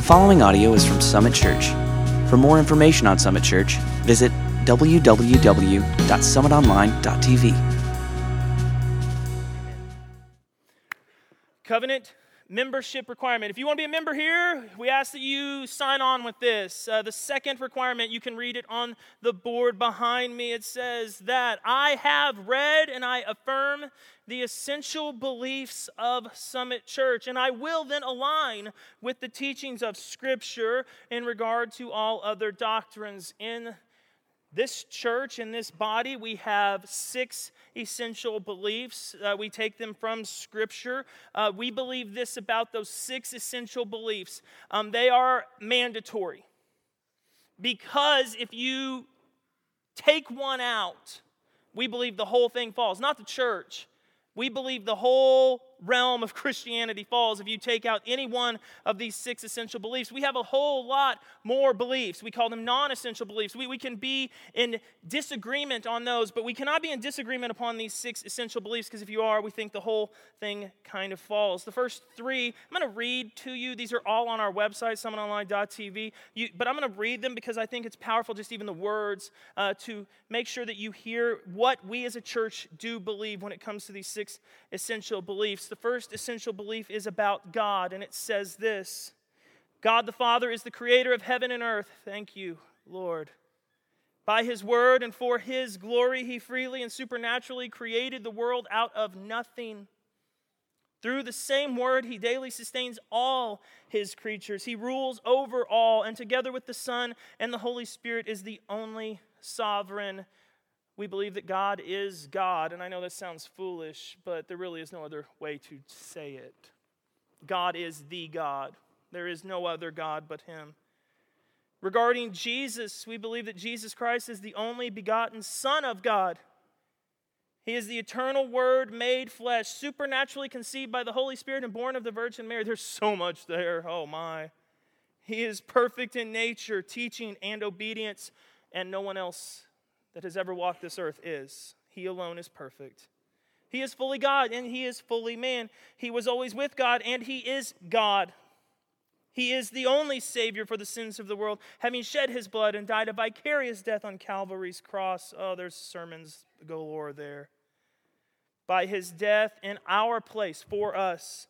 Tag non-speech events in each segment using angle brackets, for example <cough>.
The following audio is from Summit Church. For more information on Summit Church, visit www.summitonline.tv. Covenant membership requirement. If you want to be a member here, we ask that you sign on with this. Uh, the second requirement, you can read it on the board behind me. It says that I have read and I affirm the essential beliefs of Summit Church, and I will then align with the teachings of Scripture in regard to all other doctrines in this church, and this body, we have six essential beliefs. Uh, we take them from Scripture. Uh, we believe this about those six essential beliefs um, they are mandatory. Because if you take one out, we believe the whole thing falls, not the church. We believe the whole realm of Christianity falls if you take out any one of these six essential beliefs. We have a whole lot more beliefs. We call them non essential beliefs. We, we can be in disagreement on those, but we cannot be in disagreement upon these six essential beliefs because if you are, we think the whole thing kind of falls. The first three, I'm going to read to you. These are all on our website, summitonline.tv. You, but I'm going to read them because I think it's powerful, just even the words, uh, to make sure that you hear what we as a church do believe when it comes to these six essential beliefs. The first essential belief is about God, and it says this God the Father is the creator of heaven and earth. Thank you, Lord. By his word and for his glory, he freely and supernaturally created the world out of nothing. Through the same word, he daily sustains all his creatures. He rules over all, and together with the Son and the Holy Spirit is the only sovereign we believe that God is God. And I know this sounds foolish, but there really is no other way to say it. God is the God, there is no other God but Him. Regarding Jesus, we believe that Jesus Christ is the only begotten Son of God. He is the eternal Word made flesh, supernaturally conceived by the Holy Spirit and born of the Virgin Mary. There's so much there. Oh my. He is perfect in nature, teaching, and obedience, and no one else that has ever walked this earth is. He alone is perfect. He is fully God and he is fully man. He was always with God and he is God. He is the only Savior for the sins of the world, having shed his blood and died a vicarious death on Calvary's cross. Oh, there's sermons galore there. By his death in our place for us,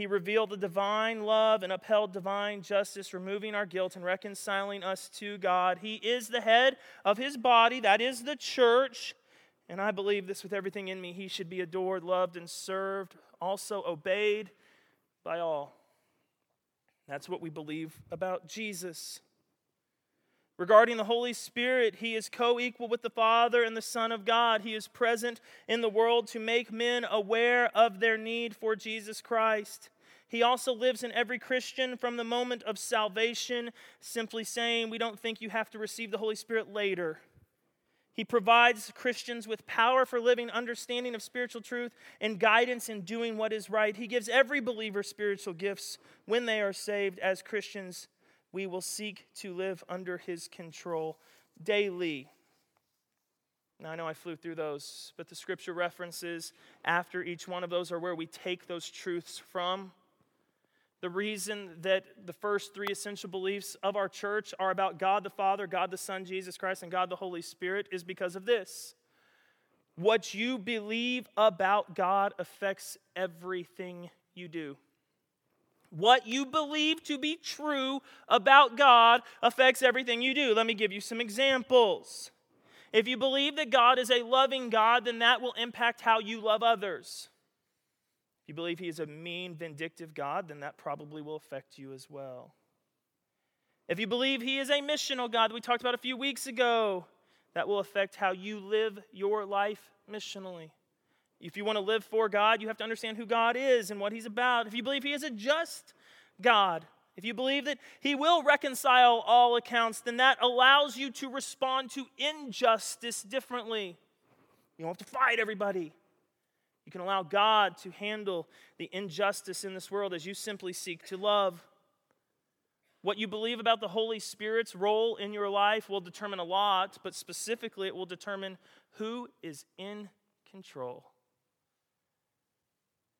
he revealed the divine love and upheld divine justice, removing our guilt and reconciling us to God. He is the head of his body, that is the church. And I believe this with everything in me. He should be adored, loved, and served, also obeyed by all. That's what we believe about Jesus. Regarding the Holy Spirit, he is co equal with the Father and the Son of God. He is present in the world to make men aware of their need for Jesus Christ. He also lives in every Christian from the moment of salvation, simply saying, We don't think you have to receive the Holy Spirit later. He provides Christians with power for living, understanding of spiritual truth, and guidance in doing what is right. He gives every believer spiritual gifts when they are saved as Christians we will seek to live under his control daily. Now, I know I flew through those, but the scripture references after each one of those are where we take those truths from. The reason that the first three essential beliefs of our church are about God the Father, God the Son, Jesus Christ, and God the Holy Spirit is because of this. What you believe about God affects everything you do. What you believe to be true about God affects everything you do. Let me give you some examples. If you believe that God is a loving God, then that will impact how you love others. If you believe He is a mean, vindictive God, then that probably will affect you as well. If you believe He is a missional God that we talked about a few weeks ago, that will affect how you live your life missionally. If you want to live for God, you have to understand who God is and what He's about. If you believe He is a just God, if you believe that He will reconcile all accounts, then that allows you to respond to injustice differently. You don't have to fight everybody. You can allow God to handle the injustice in this world as you simply seek to love. What you believe about the Holy Spirit's role in your life will determine a lot, but specifically, it will determine who is in control.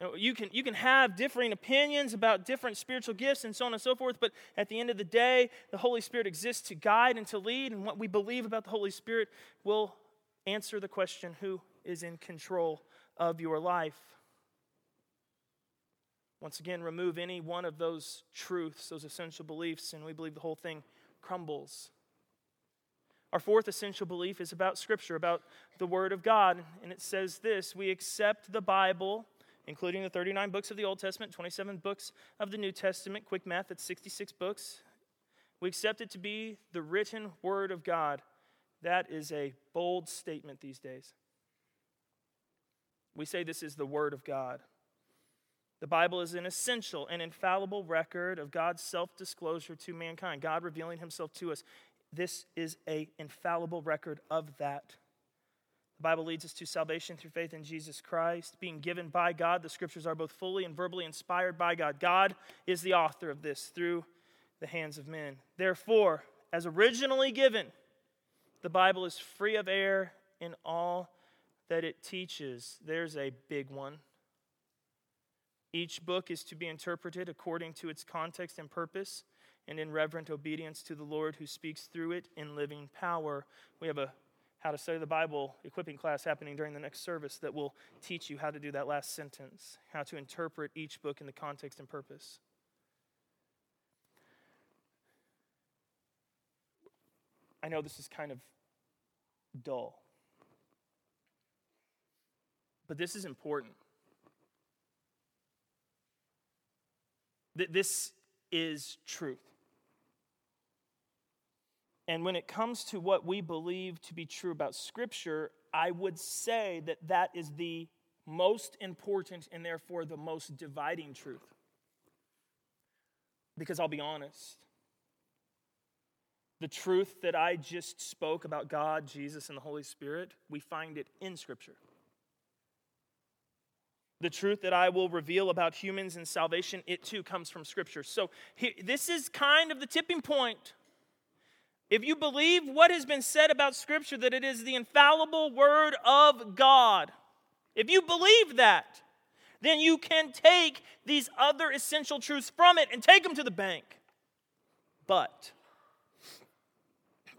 Uh, you can, you can have differing opinions about different spiritual gifts and so on and so forth, but at the end of the day, the Holy Spirit exists to guide and to lead, and what we believe about the Holy Spirit will answer the question who is in control of your life? Once again, remove any one of those truths, those essential beliefs, and we believe the whole thing crumbles. Our fourth essential belief is about Scripture, about the Word of God, and it says this We accept the Bible including the 39 books of the Old Testament, 27 books of the New Testament. Quick math, that's 66 books. We accept it to be the written Word of God. That is a bold statement these days. We say this is the Word of God. The Bible is an essential and infallible record of God's self disclosure to mankind, God revealing Himself to us. This is a infallible record of that. The Bible leads us to salvation through faith in Jesus Christ, being given by God. The scriptures are both fully and verbally inspired by God. God is the author of this through the hands of men. Therefore, as originally given, the Bible is free of error in all that it teaches. There's a big one. Each book is to be interpreted according to its context and purpose and in reverent obedience to the Lord who speaks through it in living power. We have a how to study the Bible equipping class happening during the next service that will teach you how to do that last sentence, how to interpret each book in the context and purpose. I know this is kind of dull, but this is important. That This is truth. And when it comes to what we believe to be true about Scripture, I would say that that is the most important and therefore the most dividing truth. Because I'll be honest, the truth that I just spoke about God, Jesus, and the Holy Spirit, we find it in Scripture. The truth that I will reveal about humans and salvation, it too comes from Scripture. So this is kind of the tipping point if you believe what has been said about Scripture, that it is the infallible Word of God, if you believe that, then you can take these other essential truths from it and take them to the bank. But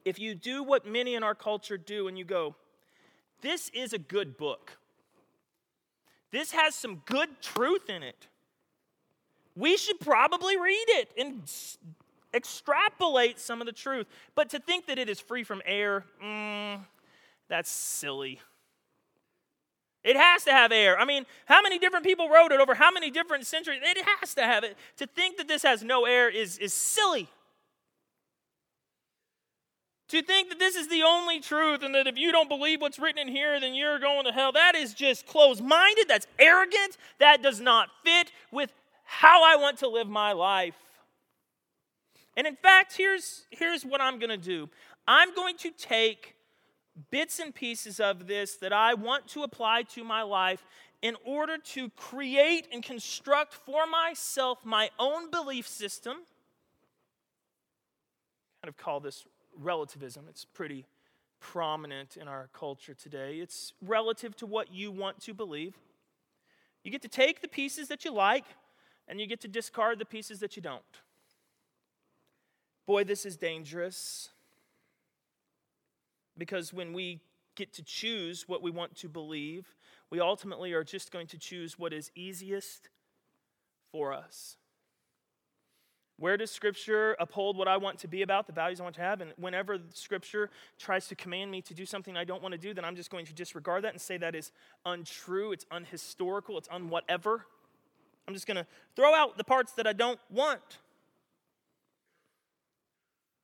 if you do what many in our culture do and you go, this is a good book, this has some good truth in it, we should probably read it and extrapolate some of the truth. But to think that it is free from error, mm, that's silly. It has to have air. I mean, how many different people wrote it over how many different centuries? It has to have it. To think that this has no air is, is silly. To think that this is the only truth and that if you don't believe what's written in here, then you're going to hell, that is just closed minded. That's arrogant. That does not fit with how I want to live my life. And in fact, here's, here's what I'm going to do I'm going to take bits and pieces of this that I want to apply to my life in order to create and construct for myself my own belief system. Kind of call this relativism. It's pretty prominent in our culture today. It's relative to what you want to believe. You get to take the pieces that you like, and you get to discard the pieces that you don't. Boy, this is dangerous. Because when we get to choose what we want to believe, we ultimately are just going to choose what is easiest for us. Where does Scripture uphold what I want to be about, the values I want to have? And whenever Scripture tries to command me to do something I don't want to do, then I'm just going to disregard that and say that is untrue, it's unhistorical, it's unwhatever. I'm just going to throw out the parts that I don't want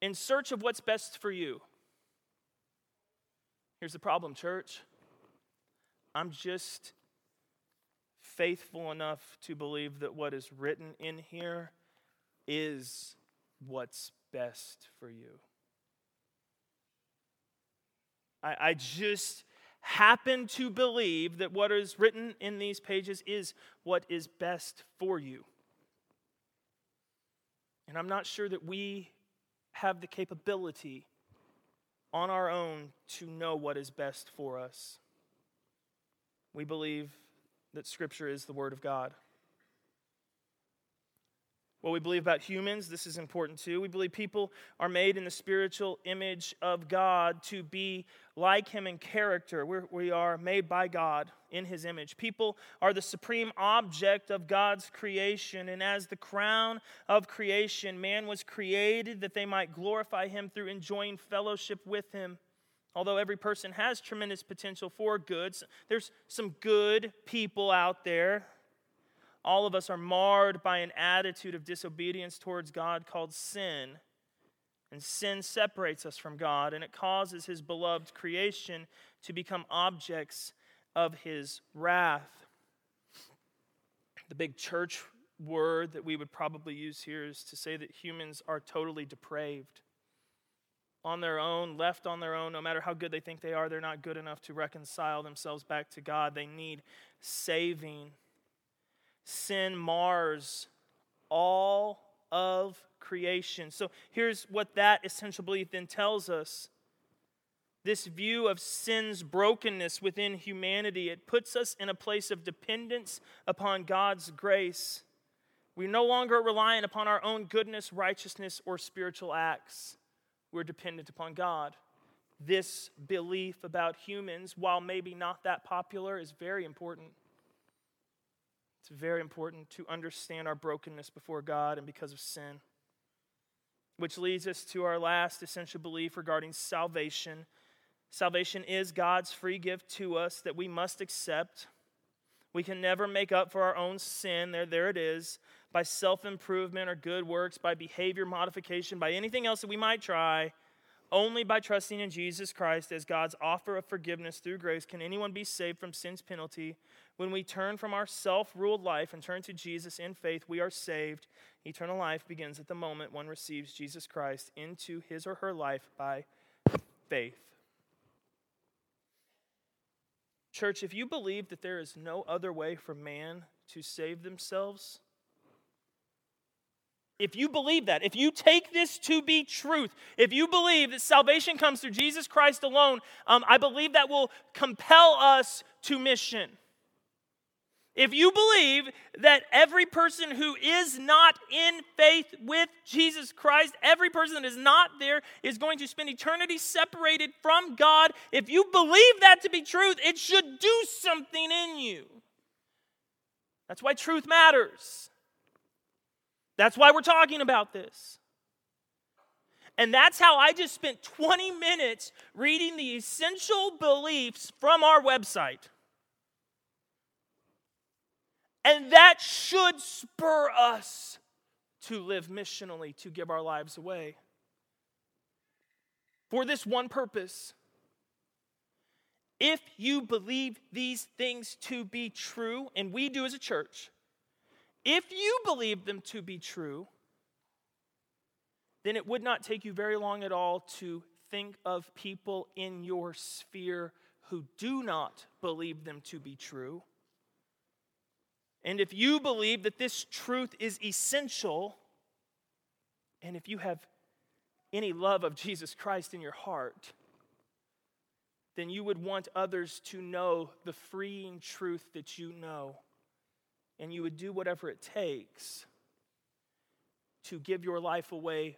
in search of what's best for you. Here's the problem, church. I'm just faithful enough to believe that what is written in here is what's best for you. I, I just happen to believe that what is written in these pages is what is best for you. And I'm not sure that we have the capability on our own to know what is best for us. We believe that Scripture is the Word of God. What we believe about humans, this is important too. We believe people are made in the spiritual image of God to be like Him in character. We're, we are made by God in His image. People are the supreme object of God's creation, and as the crown of creation, man was created that they might glorify Him through enjoying fellowship with Him. Although every person has tremendous potential for good, there's some good people out there all of us are marred by an attitude of disobedience towards God called sin. And sin separates us from God, and it causes His beloved creation to become objects of His wrath. The big church word that we would probably use here is to say that humans are totally depraved. On their own, left on their own, no matter how good they think they are, they're not good enough to reconcile themselves back to God. They need saving sin mars all of creation. So here's what that essential belief then tells us. This view of sin's brokenness within humanity, it puts us in a place of dependence upon God's grace. We're no longer reliant upon our own goodness, righteousness, or spiritual acts. We're dependent upon God. This belief about humans, while maybe not that popular, is very important. It's very important to understand our brokenness before God and because of sin. Which leads us to our last essential belief regarding salvation. Salvation is God's free gift to us that we must accept. We can never make up for our own sin. There, there it is. By self improvement or good works, by behavior modification, by anything else that we might try. Only by trusting in Jesus Christ as God's offer of forgiveness through grace can anyone be saved from sin's penalty. When we turn from our self ruled life and turn to Jesus in faith, we are saved. Eternal life begins at the moment one receives Jesus Christ into his or her life by faith. Church, if you believe that there is no other way for man to save themselves, if you believe that, if you take this to be truth, if you believe that salvation comes through Jesus Christ alone, um, I believe that will compel us to mission. If you believe that every person who is not in faith with Jesus Christ, every person that is not there, is going to spend eternity separated from God, if you believe that to be truth, it should do something in you. That's why truth matters. That's why we're talking about this. And that's how I just spent 20 minutes reading the essential beliefs from our website. And that should spur us to live missionally, to give our lives away. For this one purpose. If you believe these things to be true, and we do as a church, if you believe them to be true, then it would not take you very long at all to think of people in your sphere who do not believe them to be true. And if you believe that this truth is essential, and if you have any love of Jesus Christ in your heart, then you would want others to know the freeing truth that you know and you would do whatever it takes to give your life away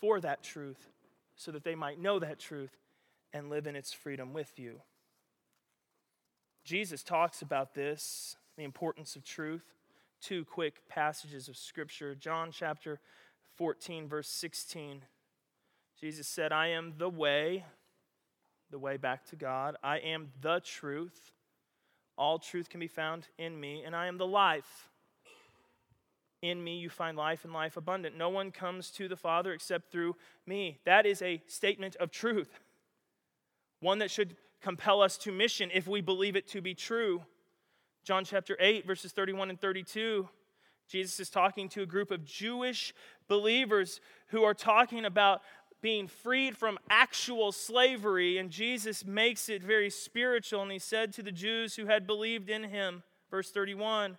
for that truth so that they might know that truth and live in its freedom with you. Jesus talks about this, the importance of truth. Two quick passages of Scripture. John chapter 14, verse 16. Jesus said, I am the way, the way back to God. I am the truth. All truth can be found in me, and I am the life. In me you find life and life abundant. No one comes to the Father except through me. That is a statement of truth, one that should compel us to mission if we believe it to be true. John chapter 8, verses 31 and 32. Jesus is talking to a group of Jewish believers who are talking about being freed from actual slavery, and Jesus makes it very spiritual. And he said to the Jews who had believed in him, verse 31,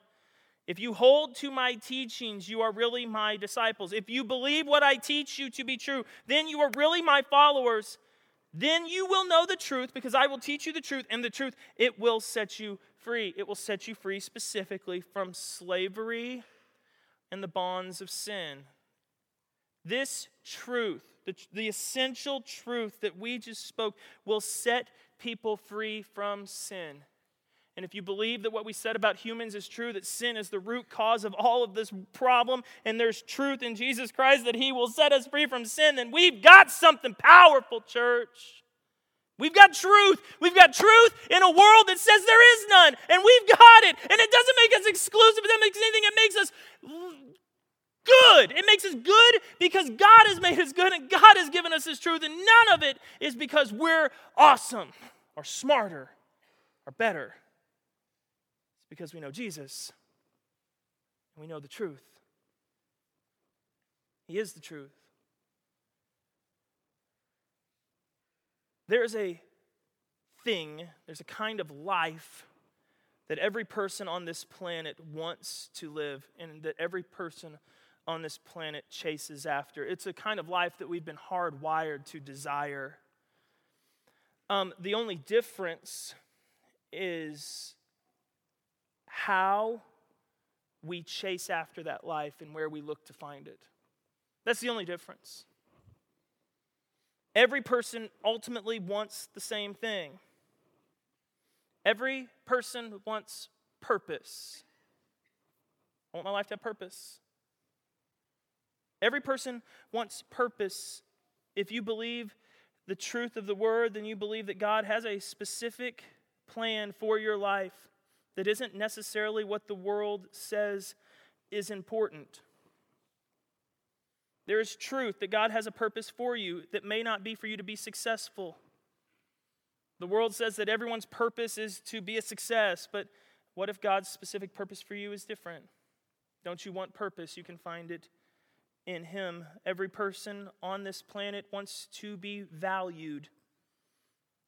if you hold to my teachings, you are really my disciples. If you believe what I teach you to be true, then you are really my followers. Then you will know the truth because I will teach you the truth, and the truth, it will set you free. It will set you free specifically from slavery and the bonds of sin. This truth, the, the essential truth that we just spoke, will set people free from sin. And if you believe that what we said about humans is true, that sin is the root cause of all of this problem, and there's truth in Jesus Christ that He will set us free from sin, then we've got something powerful, church. We've got truth. We've got truth in a world that says there is none, and we've got it. And it doesn't make us exclusive, it doesn't make anything, it makes us good. It makes us good because God has made us good, and God has given us His truth, and none of it is because we're awesome or smarter or better because we know Jesus and we know the truth. He is the truth. There's a thing, there's a kind of life that every person on this planet wants to live and that every person on this planet chases after. It's a kind of life that we've been hardwired to desire. Um, the only difference is how we chase after that life and where we look to find it. That's the only difference. Every person ultimately wants the same thing. Every person wants purpose. I want my life to have purpose. Every person wants purpose. If you believe the truth of the word, then you believe that God has a specific plan for your life that isn't necessarily what the world says is important. There is truth that God has a purpose for you that may not be for you to be successful. The world says that everyone's purpose is to be a success, but what if God's specific purpose for you is different? Don't you want purpose? You can find it in Him. Every person on this planet wants to be valued.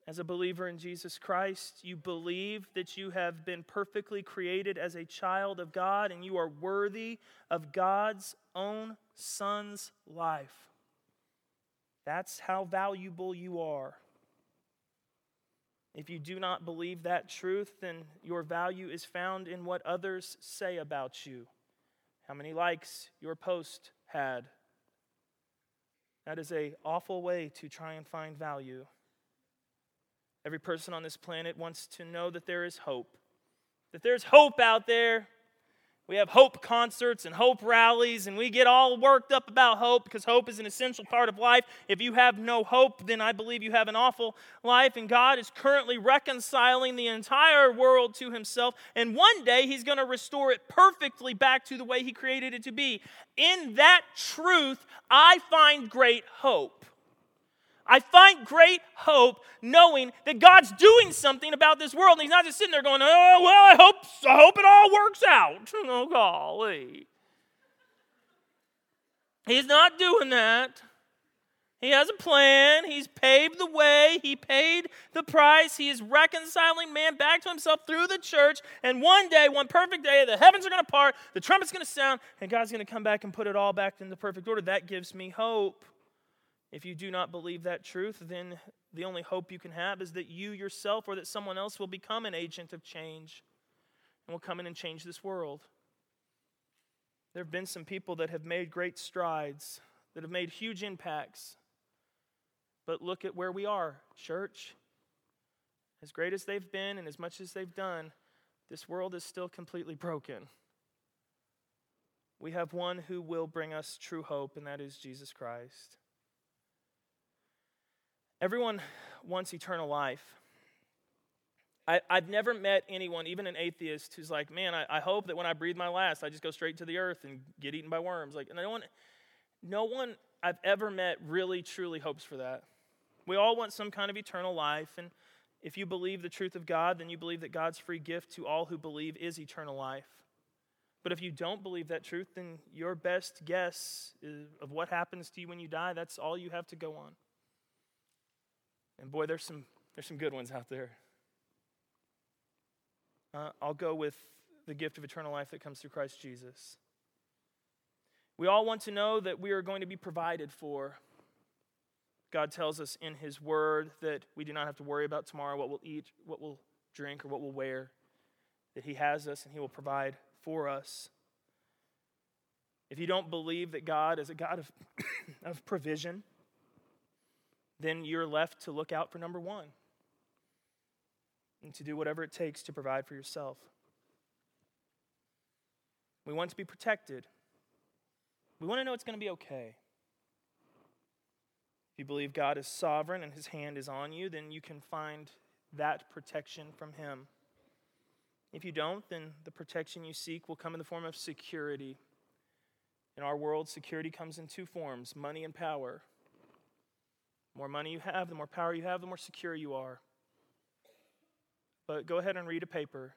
As a believer in Jesus Christ, you believe that you have been perfectly created as a child of God and you are worthy of God's own Son's life. That's how valuable you are. If you do not believe that truth, then your value is found in what others say about you. How many likes your post had. That is a awful way to try and find value. Every person on this planet wants to know that there is hope. That there's hope out there. We have hope concerts and hope rallies, and we get all worked up about hope because hope is an essential part of life. If you have no hope, then I believe you have an awful life. And God is currently reconciling the entire world to Himself. And one day He's going to restore it perfectly back to the way He created it to be. In that truth, I find great hope. I find great hope knowing that God's doing something about this world. And He's not just sitting there going, oh, well, I hope, I hope it all works out. <laughs> Oh, golly. He's not doing that. He has a plan. He's paved the way. He paid the price. He is reconciling man back to himself through the church. And one day, one perfect day, the heavens are going to part, the trumpet's going to sound, and God's going to come back and put it all back in the perfect order. That gives me hope. If you do not believe that truth, then the only hope you can have is that you yourself or that someone else will become an agent of change and will come in and change this world. There have been some people that have made great strides, that have made huge impacts. But look at where we are, church. As great as they've been and as much as they've done, this world is still completely broken. We have one who will bring us true hope, and that is Jesus Christ. Everyone wants eternal life. I, have never met anyone, even an atheist, who's like, man, I, I, hope that when I breathe my last, I just go straight to the earth and get eaten by worms. Like, no one, no one I've ever met really, truly hopes for that. We all want some kind of eternal life. And if you believe the truth of God, then you believe that God's free gift to all who believe is eternal life. But if you don't believe that truth, then your best guess of what happens to you when you die, that's all you have to go on. And boy, there's some, there's some good ones out there. Uh, I'll go with the gift of eternal life that comes through Christ Jesus. We all want to know that we are going to be provided for. God tells us in His Word that we do not have to worry about tomorrow, what we'll eat, what we'll drink, or what we'll wear, that He has us and He will provide for us. If you don't believe that God is a God of, <coughs> of provision, then you're left to look out for number one and to do whatever it takes to provide for yourself. We want to be protected. We want to know it's going to be okay. If you believe God is sovereign and his hand is on you, then you can find that protection from him. If you don't, then the protection you seek will come in the form of security. In our world, security comes in two forms money and power. The more money you have, the more power you have, the more secure you are. But go ahead and read a paper.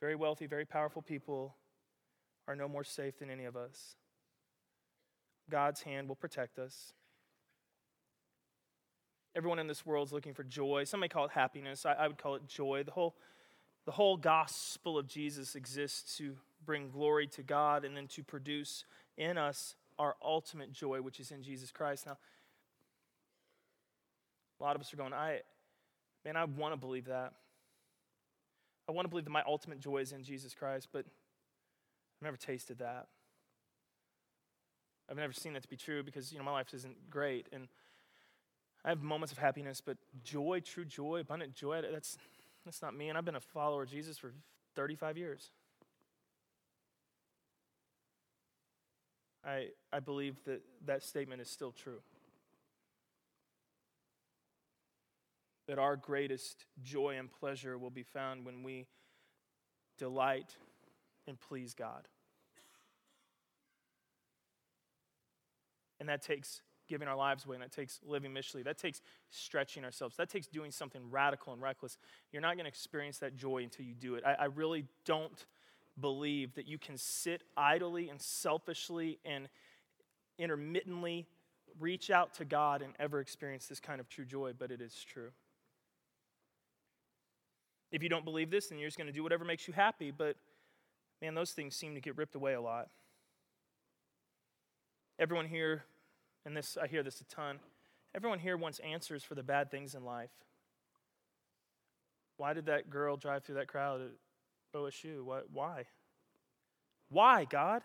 Very wealthy, very powerful people are no more safe than any of us. God's hand will protect us. Everyone in this world is looking for joy. Some may call it happiness. I, I would call it joy. The whole, the whole gospel of Jesus exists to bring glory to God and then to produce in us our ultimate joy, which is in Jesus Christ. Now, a lot of us are going, I, man, I want to believe that. I want to believe that my ultimate joy is in Jesus Christ, but I've never tasted that. I've never seen that to be true because, you know, my life isn't great. And I have moments of happiness, but joy, true joy, abundant joy, that's, that's not me. And I've been a follower of Jesus for 35 years. I, I believe that that statement is still true. That our greatest joy and pleasure will be found when we delight and please God. And that takes giving our lives away, and that takes living missionally. That takes stretching ourselves. That takes doing something radical and reckless. You're not going to experience that joy until you do it. I, I really don't believe that you can sit idly and selfishly and intermittently reach out to God and ever experience this kind of true joy, but it is true. If you don't believe this, then you're just going to do whatever makes you happy. But man, those things seem to get ripped away a lot. Everyone here, and this I hear this a ton, everyone here wants answers for the bad things in life. Why did that girl drive through that crowd at OSU? What, why? Why, God?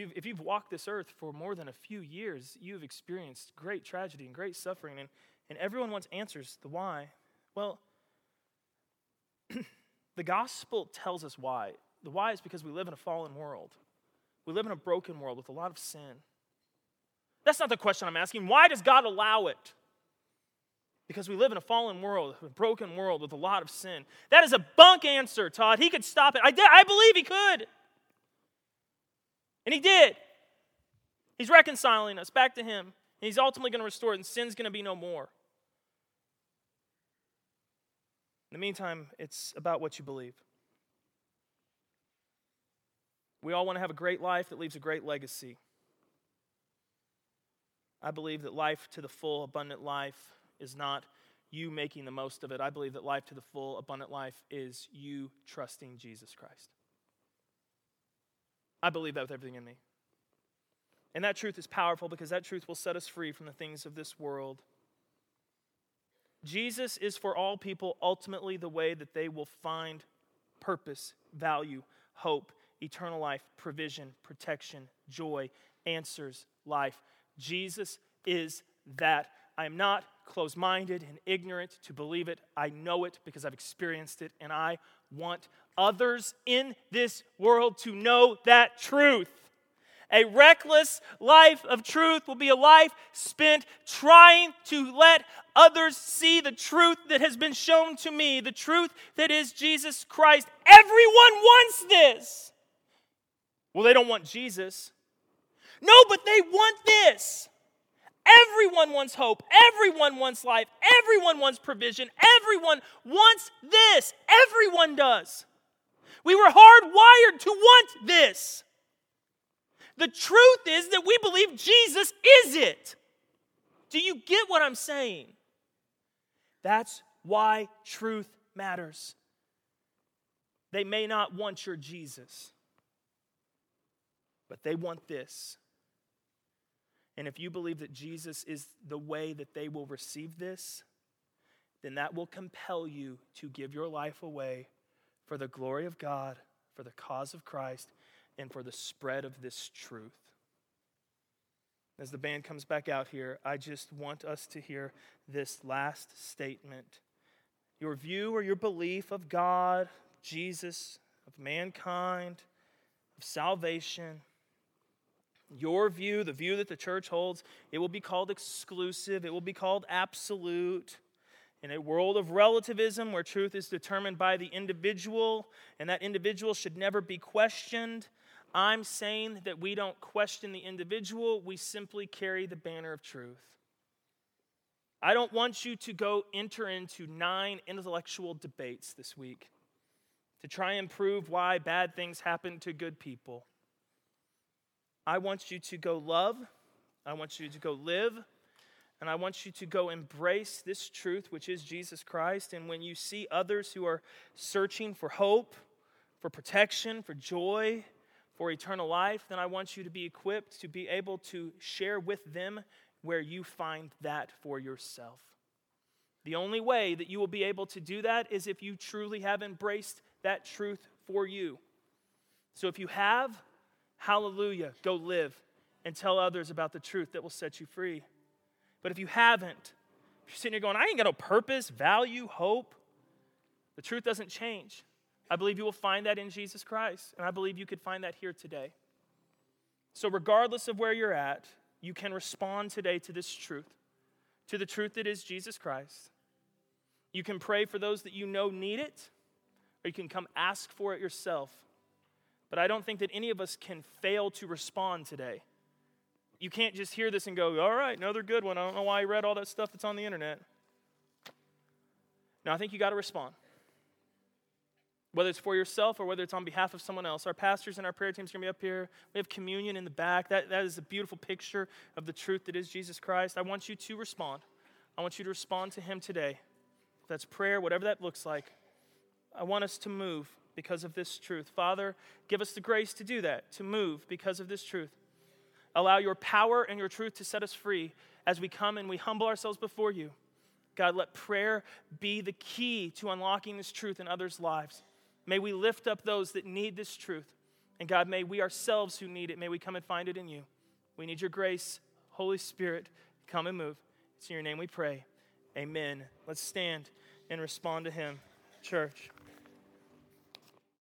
You've, if you've walked this earth for more than a few years, you've experienced great tragedy and great suffering, and, and everyone wants answers. The why? Well, <clears throat> the gospel tells us why. The why is because we live in a fallen world. We live in a broken world with a lot of sin. That's not the question I'm asking. Why does God allow it? Because we live in a fallen world, a broken world with a lot of sin. That is a bunk answer, Todd. He could stop it. I, I believe he could. And he did. He's reconciling us back to him. And he's ultimately going to restore it, and sin's going to be no more. In the meantime, it's about what you believe. We all want to have a great life that leaves a great legacy. I believe that life to the full, abundant life is not you making the most of it. I believe that life to the full, abundant life is you trusting Jesus Christ. I believe that with everything in me. And that truth is powerful because that truth will set us free from the things of this world. Jesus is for all people ultimately the way that they will find purpose, value, hope, eternal life, provision, protection, joy, answers, life. Jesus is that. I am not closed minded and ignorant to believe it. I know it because I've experienced it, and I want others in this world to know that truth. A reckless life of truth will be a life spent trying to let others see the truth that has been shown to me, the truth that is Jesus Christ. Everyone wants this. Well, they don't want Jesus. No, but they want this. Everyone wants hope. Everyone wants life. Everyone wants provision. Everyone wants this. Everyone does. We were hardwired to want this. The truth is that we believe Jesus is it. Do you get what I'm saying? That's why truth matters. They may not want your Jesus, but they want this. And if you believe that Jesus is the way that they will receive this, then that will compel you to give your life away for the glory of God, for the cause of Christ, and for the spread of this truth. As the band comes back out here, I just want us to hear this last statement. Your view or your belief of God, Jesus, of mankind, of salvation, your view, the view that the church holds, it will be called exclusive, it will be called absolute. In a world of relativism where truth is determined by the individual and that individual should never be questioned, I'm saying that we don't question the individual, we simply carry the banner of truth. I don't want you to go enter into nine intellectual debates this week to try and prove why bad things happen to good people. I want you to go love, I want you to go live, and I want you to go embrace this truth, which is Jesus Christ. And when you see others who are searching for hope, for protection, for joy, for eternal life, then I want you to be equipped to be able to share with them where you find that for yourself. The only way that you will be able to do that is if you truly have embraced that truth for you. So if you have, hallelujah, go live and tell others about the truth that will set you free. But if you haven't, if you're sitting here going, I ain't got no purpose, value, hope, the truth doesn't change. I believe you will find that in Jesus Christ, and I believe you could find that here today. So, regardless of where you're at, you can respond today to this truth, to the truth that is Jesus Christ. You can pray for those that you know need it, or you can come ask for it yourself. But I don't think that any of us can fail to respond today. You can't just hear this and go, all right, another good one. I don't know why I read all that stuff that's on the internet. Now, I think you got to respond. Whether it's for yourself or whether it's on behalf of someone else. Our pastors and our prayer teams are going to be up here. We have communion in the back. That, that is a beautiful picture of the truth that is Jesus Christ. I want you to respond. I want you to respond to Him today. If that's prayer, whatever that looks like. I want us to move because of this truth. Father, give us the grace to do that, to move because of this truth. Allow your power and your truth to set us free as we come and we humble ourselves before you. God, let prayer be the key to unlocking this truth in others' lives. May we lift up those that need this truth. And God, may we ourselves who need it, may we come and find it in you. We need your grace. Holy Spirit, come and move. It's in your name we pray. Amen. Let's stand and respond to him, church.